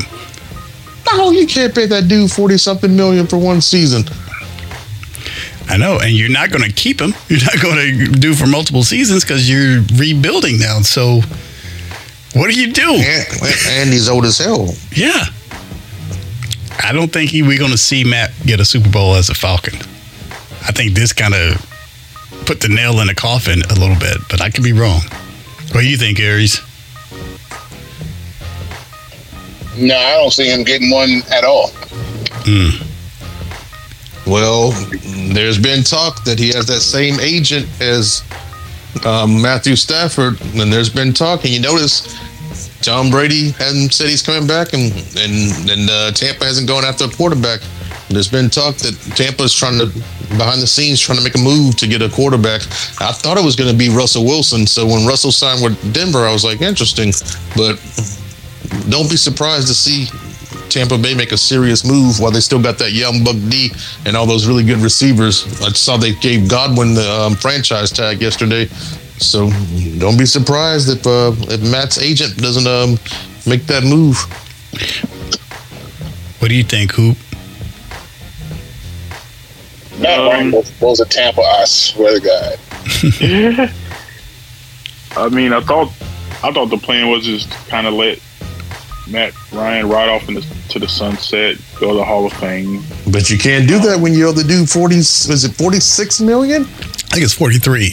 No, you can't pay that dude 40 something million for one season. I know. And you're not going to keep him. You're not going to do for multiple seasons because you're rebuilding now. So what do you do? And, and he's old as hell. Yeah. I don't think he, we're going to see Matt get a Super Bowl as a Falcon. I think this kind of put the nail in the coffin a little bit, but I could be wrong. What do you think, Aries? No, I don't see him getting one at all. Well, there's been talk that he has that same agent as um, Matthew Stafford, and there's been talk, and you notice Tom Brady hasn't said he's coming back, and and and uh, Tampa hasn't gone after a quarterback. There's been talk that Tampa's trying to behind the scenes trying to make a move to get a quarterback. I thought it was going to be Russell Wilson, so when Russell signed with Denver, I was like, interesting, but don't be surprised to see Tampa Bay make a serious move while they still got that young Buck D and all those really good receivers. I saw they gave Godwin the um, franchise tag yesterday, so don't be surprised if uh, if Matt's agent doesn't um, make that move. What do you think, Hoop? Matt Um, Ryan goes, goes Tampa. I swear to God. I mean, I thought I thought the plan was just kind of let Matt Ryan ride off into to the sunset, go to the Hall of Fame. But you can't do that when you owe the dude forty. Was it forty six million? I think it's 43.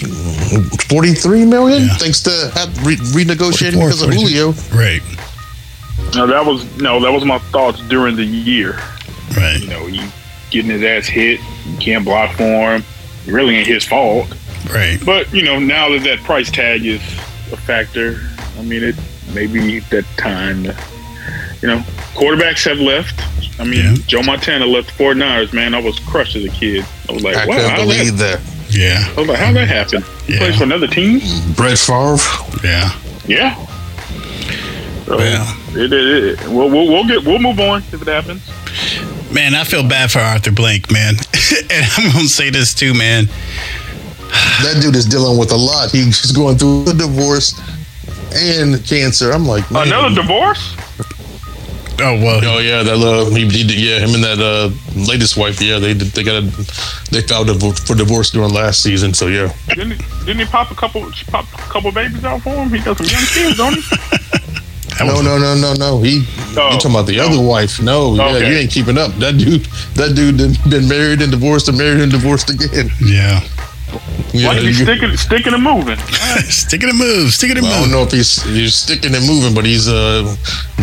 43 million? Yeah. Thanks to have re- renegotiating 44, because of 42. Julio. Right, No, that was no, that was my thoughts during the year. right, You know, he getting his ass hit, you can't block for him. It really ain't his fault. right. But you know, now that that price tag is a factor, I mean, it maybe that time. To, you know, quarterbacks have left. I mean, Yeah. Joe Montana left the 49ers, man. I was crushed as a kid. I was like, I wow, couldn't how that, that. Yeah, I was like, how that happened? He Yeah. plays for another team? Brett Favre. yeah. Yeah. So, Well. it, it, it, we'll, we'll, we'll get we'll move on if it happens. Man, I feel bad for Arthur Blank, man. and I'm going to say this too, man. That dude is dealing with a lot. He's going through a divorce and cancer. I'm like, man. Another divorce? Oh, well, Oh yeah, that uh, he, he did- yeah, him and that uh, latest wife, yeah, they they got a they filed divo- for divorce during last season. So yeah, Didn't he, didn't he pop a couple pop a couple babies out for him? He got some young kids, don't he? no, no, no, no, no. He Oh, you talking about the no. other wife? No, yeah, you ain't keeping up. That dude, that dude been married and divorced and married and divorced again. Yeah. Yeah, like he's you- sticking sticking and moving. sticking and move. Stick it and I move. don't know if he's he's sticking and moving, but he's uh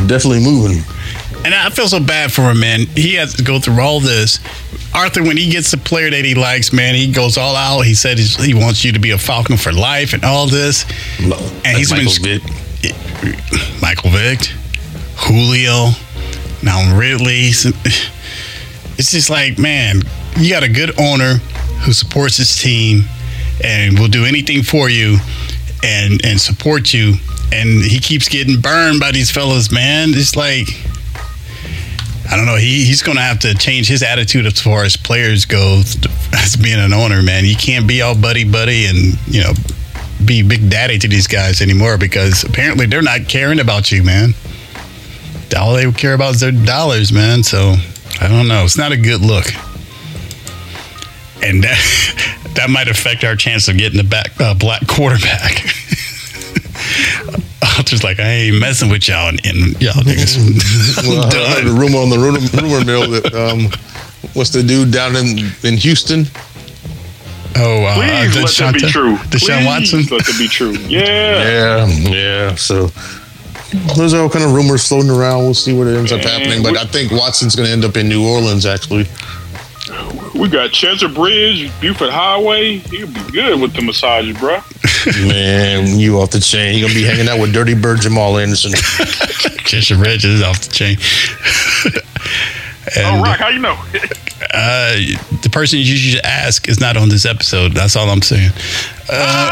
definitely moving. And I feel so bad for him, man. He has to go through all this. Arthur, when he gets a player that he likes, man, he goes all out. He said he's, he wants you to be a Falcon for life and all this. And he's Michael been Vick. Michael Vick, Julio, now Ridley. It's just like, man, you got a good owner who supports his team and will do anything for you and and support you. And he keeps getting burned by these fellas, man. It's like I don't know. He he's going to have to change his attitude as far as players go as being an owner. Man, you can't be all buddy buddy and you know be big daddy to these guys anymore because apparently they're not caring about you, man. All they care about is their dollars, man. So I don't know. It's not a good look, and that that might affect our chance of getting a back uh, black quarterback. I was just like, I ain't messing with y'all, and, and y'all niggas. Well, I heard a rumor on the rumor, rumor mill that um, what's the dude down in in Houston? Oh, uh, Please let that be true. Deshaun Please Watson. Let that be true. Yeah. Yeah, yeah. So there's all kind of rumors floating around. We'll see what ends up Man, happening. But I think Watson's going to end up in New Orleans. Actually, We got Chester Bridge, Buford Highway. He'll be good with the massages, bro. man, you off the chain. You're gonna be hanging out with Dirty Bird Jamal Anderson. Chester Ridge is off the chain. Oh, Rock, how you know? uh, the person you should ask is not on this episode. That's all I'm saying. Uh,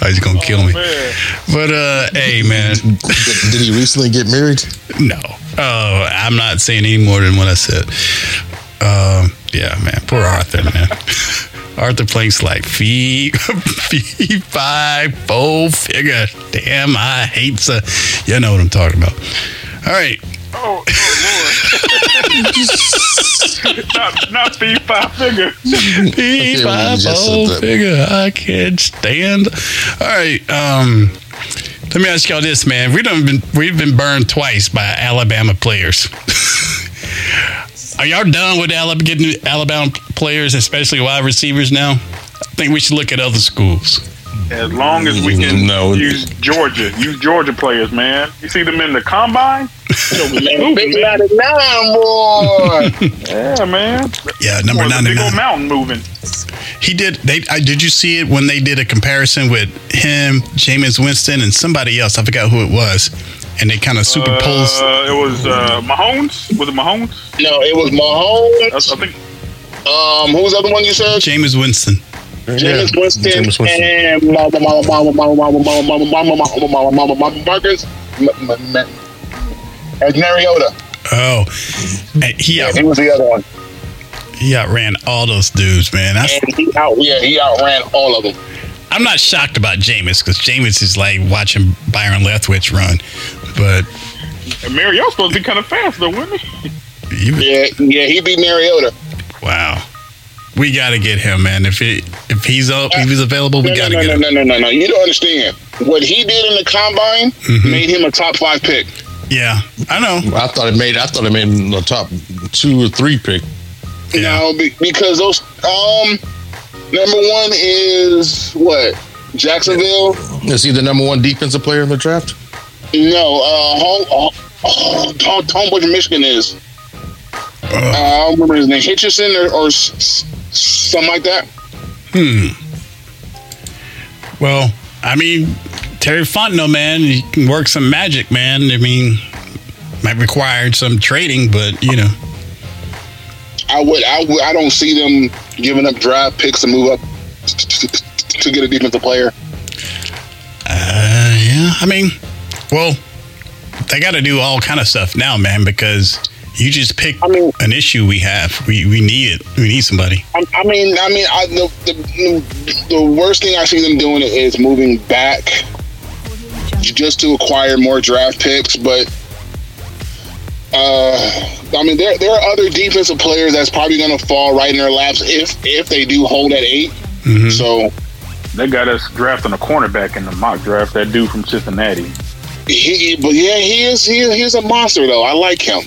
oh, he's gonna kill me. Man. But uh, hey, man, did, did he recently get married? no. Oh, I'm not saying any more than what I said. Um, yeah, man. Poor Arthur, man. Arthur Blank's like fee, fee, five, full figure. Damn, I hate so. You know what I'm talking about. All right. Oh, oh Lord. not, not fee five figure. Fee, five, we full figure. I can't stand. All right. Um, let me ask y'all this, man. We done been we've been burned twice by Alabama players. Are y'all done with Alabama getting Alabama players, especially wide receivers now? I think we should look at other schools. As long as we can No. use Georgia, use Georgia players, man. You see them in the combine? Man, big 99, boy. Yeah, man. Yeah, number Boy, the big 99. old mountain moving. He did. They I, did you see it when they did a comparison with him, Jameis Winston, and somebody else? I forgot who it was, and they kind of superposed. Uh, it was uh, Mahomes. Was it Mahomes? no, it was I, Mahomes. I think. Um, who was the other one you said? Jameis Winston. James Winston Jameis Winston. and Mama Mama Mama Mama Mama Mama Mama Mama Mama Mama Mama Mama Marcus M- M- M- and Mariota. Oh, and he out, He was the other one, he outran all those dudes, man. That's, and he out yeah he outran all of them. I'm not shocked about Jameis because Jameis is like watching Byron Leftwich run, but And Mariota's supposed to be kind of fast, though, wasn't he? he, Yeah, yeah, he beat Mariota. wow, we got to get him, man. If it if he's up, if he's available, we No, gotta no, get no, him. no, no, no, no. no. You don't understand. What he did in the combine Mm-hmm. made him a top five pick. Yeah, I know. I thought it made. I thought it made the top two or three pick. You Yeah. know, be, because those um number one is what Jacksonville. Is he the number one defensive player in the draft? No, uh, home, oh, oh, Tom, Tom from Michigan is. Uh, I don't remember his name, Hitchison or, or s- s- something like that. Hmm. Well, I mean, Terry Fontenot, man, he can work some magic, man. I mean, might require some trading, but you know, I would, I would, I don't see them giving up draft picks to move up to, to get a defensive player. uh, yeah. I mean, well, they got to do all kind of stuff now, man, because you just pick I mean- an issue we have. We we need it. We need somebody. I, I mean, I mean, I, the, the the worst thing I see them doing is moving back just to acquire more draft picks. But uh, I mean, there there are other defensive players that's probably going to fall right in their laps if if they do hold at 8 So They got us drafting a cornerback in the mock draft. That dude from Cincinnati. he, but yeah, he is he he's a monster though. I like him.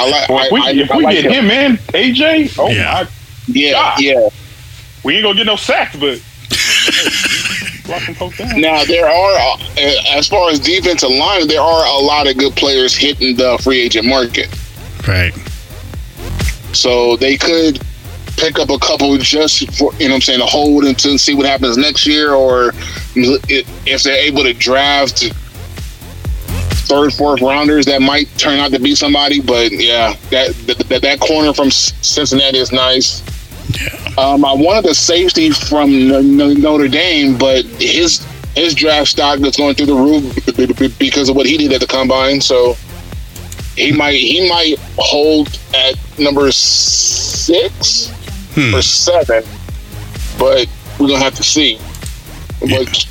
I like. Boy, I, if we, I, if I we like get him. him in, AJ, oh Yeah. my, Yeah, God. yeah. we ain't gonna get no sacks, but lock some folks down. Now there are, uh, as far as defensive line, there are a lot of good players hitting the free agent market. Right. So they could pick up a couple just for you know what I'm saying to hold until see what happens next year, or if they're able to draft third, fourth rounders, that might turn out to be somebody. But yeah, that that, that corner from Cincinnati is nice. Um, I wanted a safety from Notre Dame, but his his draft stock is going through the roof because of what he did at the combine. So He might he might hold at number six Hmm. or seven, but we're gonna have to see. But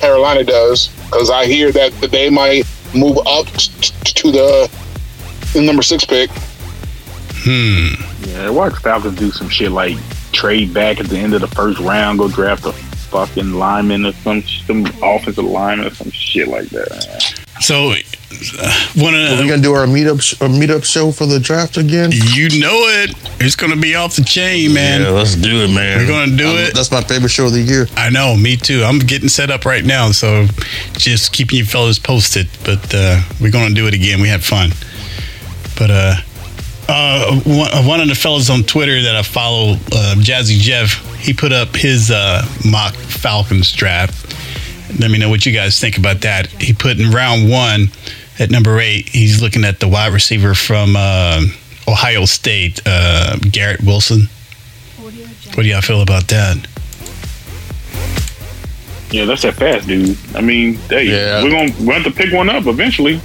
Carolina does because I hear that they might move up t- t- to the, the number six pick. Hmm. Yeah, watch Falcons do some shit like trade back at the end of the first round, go draft a fucking lineman or some some offensive lineman or some shit like that. So, uh, one Are we of gonna do our meetup sh- our meetup show for the draft again? you know it. It's gonna be off the chain, man. Yeah, let's do it, man. We're gonna do it. That's my favorite show of the year. I know, me too. I'm getting set up right now, so just keeping you fellas posted. But uh, we're gonna do it again. We had fun. But uh, uh, one, uh, one of the fellas on Twitter that I follow, uh, Jazzy Jeff, he put up his uh, mock Falcons draft. Let me know what you guys think about that. He put in round one at number eight. He's looking at the wide receiver from uh, Ohio State, uh, Garrett Wilson. What do y'all feel about that? Yeah, that's that fast, dude. I mean, hey, Yeah. we're gonna we have to pick one up eventually.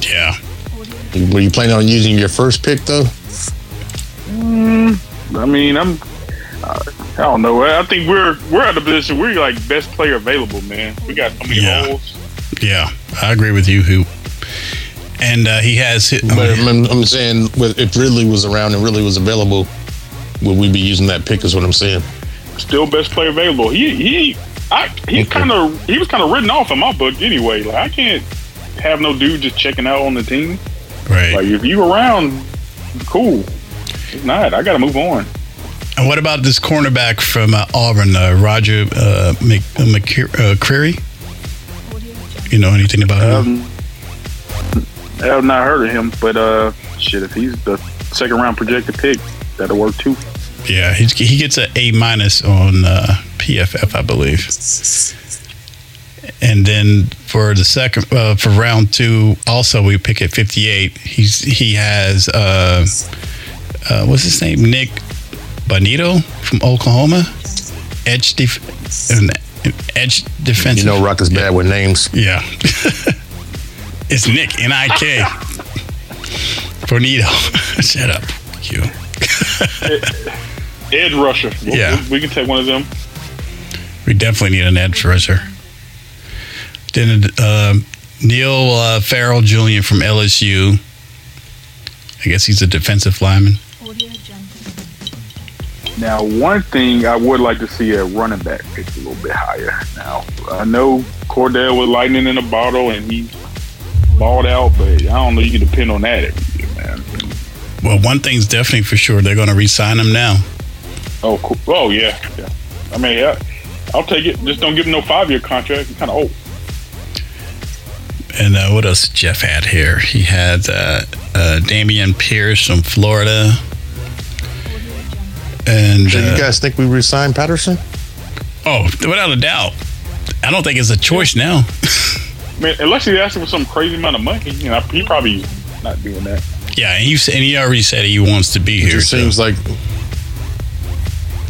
Yeah. Were you planning on using your first pick though? I mean, I'm. Uh, I don't know. I think we're we're at a position we're like best player available, man. We got so many Yeah. holes. Yeah, I agree with you, Who And uh, he has hit. But I'm, I'm saying, if Ridley was around and Ridley was available, would we be using that pick? Is what I'm saying. Still best player available. He he. I he's Okay. kind of he was kind of written off in my book anyway. Like I can't have no dude just checking out on the team. right. Like if you around, cool. If not, I got to move on. and what about this cornerback from uh, Auburn, uh, Roger uh, Mc, uh, McCre- uh, Creary? You know anything about him? Um, I have not heard of him, but uh, shit, if he's the second round projected pick, that'll work too. Yeah, he's, he gets an A minus on uh, PFF, I believe. And then for the second, uh, for round two, also we pick at 58. He's he has uh, uh, what's his name? Nik Bonitto from Oklahoma, edge def- an edge defensive. You know, Rock is bad with names. Yeah. it's Nick, N I K. Bonitto. Shut up. You. Ed rusher. We- Yeah. we, we can take one of them. We definitely need an edge rusher. Then uh, Neil uh, Farrell Jr. from LSU. I guess he's a defensive lineman. Now, one thing I would like to see a running back picked a little bit higher. Now, I know Cordell was lightning in a bottle and he balled out, but I don't know you can depend on that every year, man. Well, one thing's definitely for sure. They're going to re-sign him now. Oh, cool. Oh, yeah. yeah. I mean, yeah, I'll take it. Just don't give him no five year contract. He's kind of old. And uh, what else Jeff had here? He had uh, uh, Dameon Pierce from Florida. And So you uh, guys think we resign Patterson? oh, without a doubt, I don't think it's a choice now. I mean, unless he's asking for some crazy amount of money, you know, he probably not doing that. yeah, and he, and he already said he wants to be It here. just so- seems like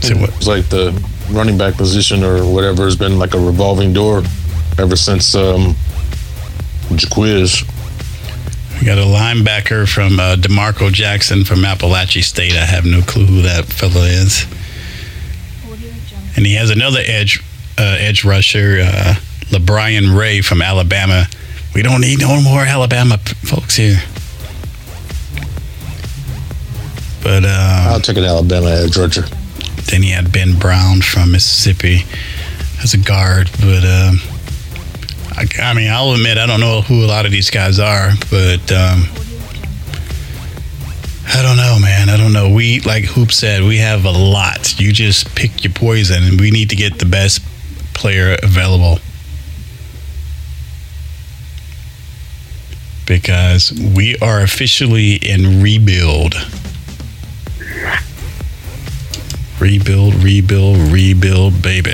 so what- it's like the running back position or whatever has been like a revolving door ever since um, Jacquizz. We got a linebacker from uh, D'Marco Jackson from Appalachian State. I have no clue who that fella is. And he has another edge uh, edge rusher, uh, LaBryan Ray from Alabama. We don't need no more Alabama p- folks here. But I'll uh, take an Alabama edge rusher. then he had Ben Brown from Mississippi as a guard. But um, I, I mean, I'll admit I don't know who a lot of these guys are, but um, I don't know, man. I don't know. We like Hoop said, we have a lot. You just pick your poison, and we need to get the best player available. Because we are officially in rebuild. Rebuild, rebuild, rebuild, baby.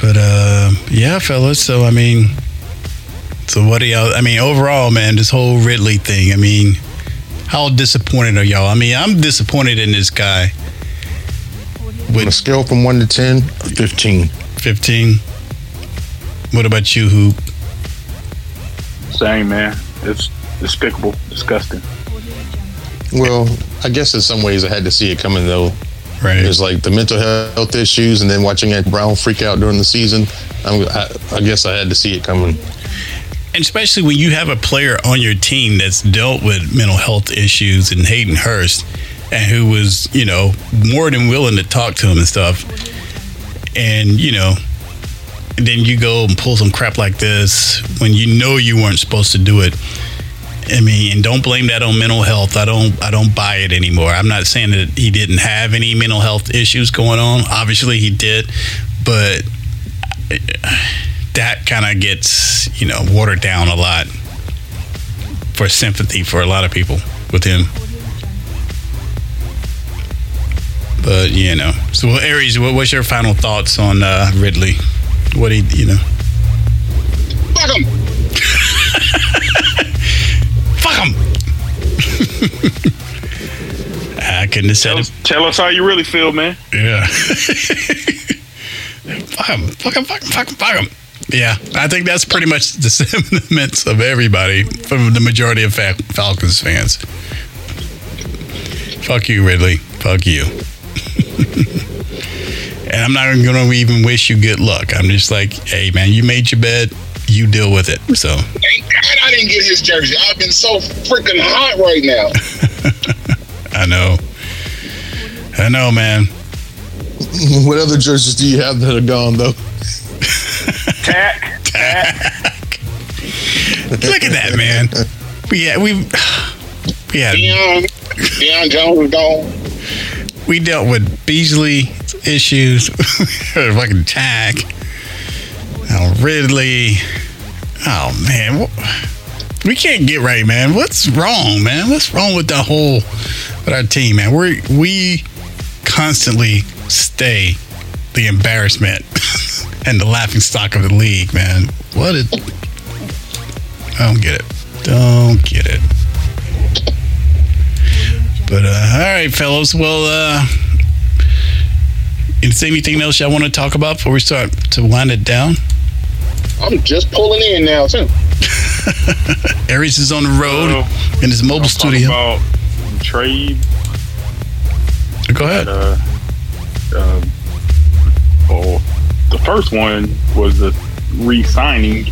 But uh, yeah, fellas. So I mean, so what do y'all? I mean, overall, man, this whole Ridley thing. I mean, how disappointed are y'all? I mean, I'm disappointed in this guy. On a scale from 1 to 10, 15. 15. What about you, Hoop? Same man. It's despicable, disgusting. Well, I guess in some ways I had to see it coming though. Right. There's like the mental health issues, and then watching Ed Brown freak out during the season. I'm, I, I guess I had to see it coming. And especially when you have a player on your team that's dealt with mental health issues and Hayden Hurst, and who was, you know, more than willing to talk to him and stuff. And, you know, then you go and pull some crap like this when you know you weren't supposed to do it. I mean, and don't blame that on mental health. I don't I don't buy it anymore. I'm not saying that he didn't have any mental health issues going on. Obviously he did, but that kind of gets, you know, watered down a lot for sympathy for a lot of people with him. But you know, so well, Aries, what, what's your final thoughts on uh, Ridley? What he, you know, Fuck 'em. I couldn't have said Tell it. us, tell us how you really feel, man. Yeah. fuck him. Fuck him. Fuck him. Fuck him. Fuck him. Yeah, I think that's pretty much the sentiments of everybody, from the majority of Fal- Falcons fans. Fuck you, Ridley. Fuck you. and I'm not going to even wish you good luck. I'm just like, hey, man, you made your bed. You deal with it. So, Thank God I didn't get his jersey. I've been so freaking hot right now. I know. I know, man. What other jerseys do you have that are gone though? Takk. Takk. Look at that, man. We had, we, we had Deion, Deion Jones is gone. we dealt with Beasley issues, fucking Takk, oh, Ridley. Oh man, we can't get right, man. What's wrong, man? What's wrong with the whole with our team, man? We we constantly stay the embarrassment and the laughing stock of the league, man. What? I don't get it. Don't get it. But uh, all right, fellas. Well, uh, is anything else y'all want to talk about before we start to wind it down? I'm just pulling in now too. Aries is on the road Uh, in his mobile I'll talk studio. about trade. Go ahead. Uh, uh, well, the first one was the re-signing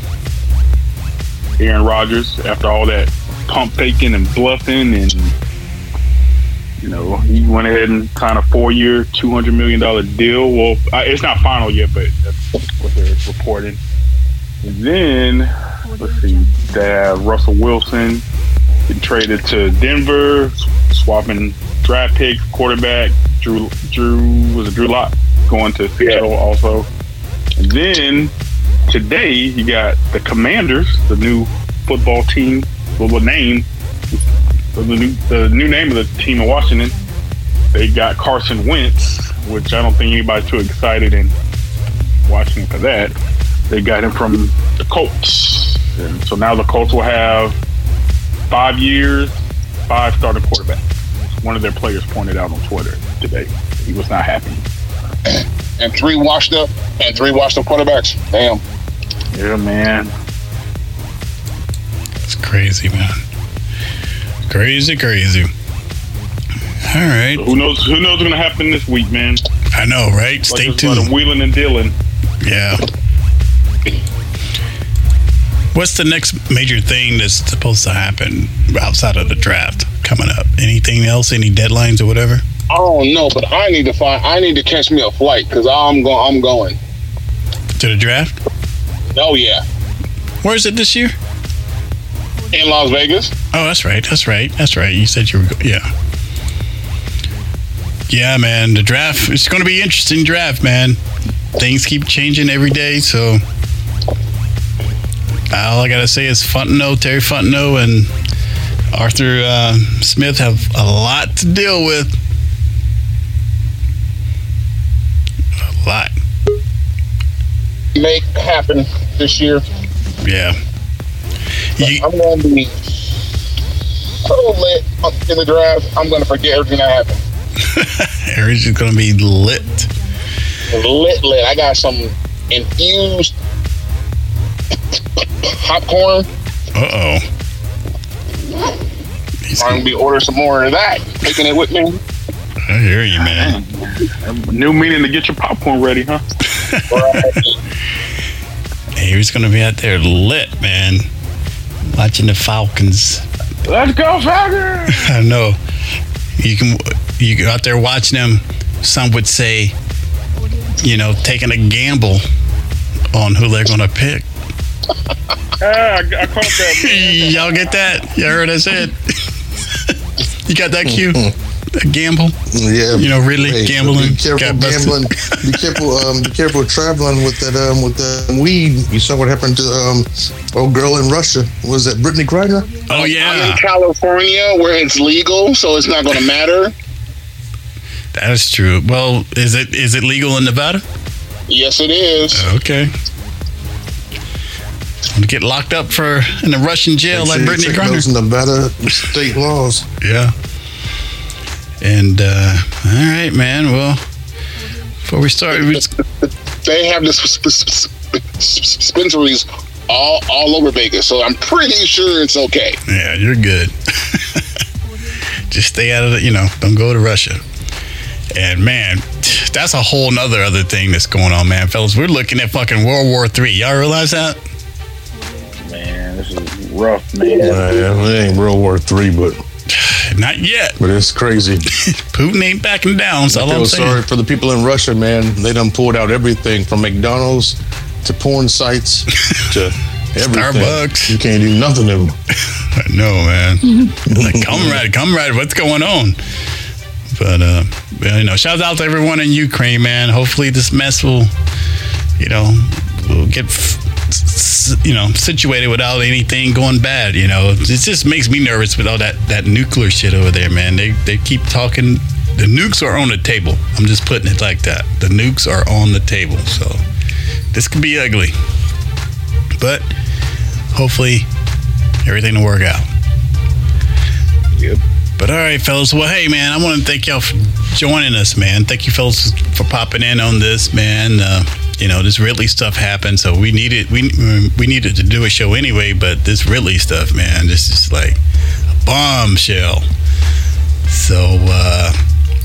Aaron Rodgers after all that pump faking and bluffing, and you know he went ahead and signed a four-year, two hundred million dollar deal. Well, it's not final yet, but that's what they're reporting. Then let's see, that Russell Wilson traded to Denver, swapping draft pick, quarterback. Drew Drew was it Drew Lock going to Seattle also. And then today you got the Commanders, the new football team. Well, the name, the new, the new name of the team in Washington. They got Carson Wentz, which I don't think anybody's too excited in Washington for that. They got him from the Colts, and so now the Colts will have five years, five starting quarterbacks. One of their players pointed out on Twitter today. He was not happy. And three washed up and three washed up quarterbacks. Damn. Yeah, man. It's crazy, man. Crazy, crazy. All right. Who knows? Who knows what's gonna happen this week, man? I know, right? Stay like, there's a tuned. wheeling and dealing. Yeah. What's the next major thing that's supposed to happen outside of the draft coming up? Anything else? Any deadlines or whatever? I don't know, but I need to find. I need to catch me a flight because I'm going. I'm going. To the draft? Oh yeah, Where is it this year? in Las Vegas. Oh, that's right. That's right. That's right. You said you were. Go- yeah. Yeah, man. The draft. It's going to be interesting draft, man. Things keep changing every day, so all I gotta say is Fontenot, Terry Fontenot, and Arthur uh, Smith have a lot to deal with. A lot. Make happen this year. Yeah. You, I'm going to be so lit in the draft. I'm going to forget everything that happened. Is going to be lit. Lit, lit. I got some infused popcorn Uh oh. I'm gonna be ordering some more of that. Taking it with me. I hear you, man. New meaning to get your popcorn ready, huh? Hey, he's gonna be out there lit, man. Watching the Falcons. Let's go, Falcons! I know. You can you go out there watching them. Some would say, you know, taking a gamble on who they're gonna pick. Ah, I, I caught that. Y'all get that? You heard I said. you got that cue? A gamble? Yeah, You know, really Hey, gambling. Be careful got gambling. be careful. Um, be careful traveling with that. Um, with the weed. You saw what happened to um, old girl in Russia. Was that Brittney Griner? Oh I'm yeah, in California where it's legal, so it's not gonna matter. that is true. Well, is it is it legal in Nevada? Yes, it is. Okay. Want to get locked up for in a Russian jail like Make sure you Brittney check Griner? those Nevada state laws. Yeah. And uh all right, man. Well, before we start, we just- They have this sp- sp- sp- sp- dispensaries all all over Vegas, so I'm pretty sure it's okay. yeah, you're good. just stay out of the, you know, don't go to Russia. And man, that's a whole nother other thing that's going on, man, fellas. We're looking at fucking World War Three. Y'all realize that? Man, this is rough, man. Uh, it ain't World War Three, but Not yet. but it's crazy. Putin ain't backing down. So I all I'm feel sorry for the people in Russia, man. They done pulled out everything from McDonald's to porn sites to everything. Starbucks. You can't do nothing to them. I know, man. like, comrade, comrade, what's going on? But uh, you know, shout out to everyone in Ukraine, man. Hopefully, this mess will, you know, will get, you know, situated without anything going bad. You know, it just makes me nervous with all that that nuclear shit over there, man. They they keep talking. The nukes are on the table. I'm just putting it like that. The nukes are on the table. So this could be ugly, but hopefully everything will work out. Yep. But all right, fellas. Well, hey, man, I want to thank y'all for joining us, man. Thank you, fellas, for popping in on this, man. Uh, you know, this Ridley stuff happened, so we needed we we needed to do a show anyway. But this Ridley stuff, man, this is like a bombshell. So uh,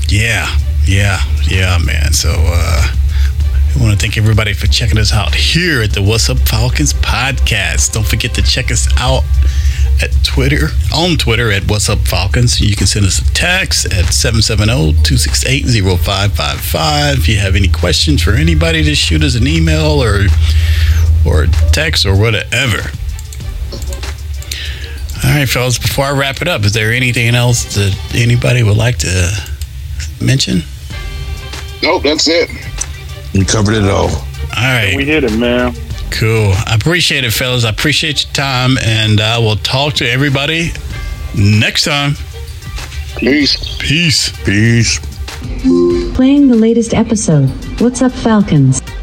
yeah, yeah, yeah, man. So uh, I want to thank everybody for checking us out here at the What's Up Falcons podcast. Don't forget to check us out at Twitter, on Twitter at What's Up Falcons. You can send us a text at 770-268-0555. If you have any questions for anybody, just shoot us an email or or text or whatever. All right, fellas, before I wrap it up, is there anything else that anybody would like to mention? Nope, that's it. We covered it all. All right. We hit it, man. Cool. I appreciate it, fellas. I appreciate your time, and I will talk to everybody next time. Peace. Peace. Peace. Playing the latest episode. What's up, Falcons?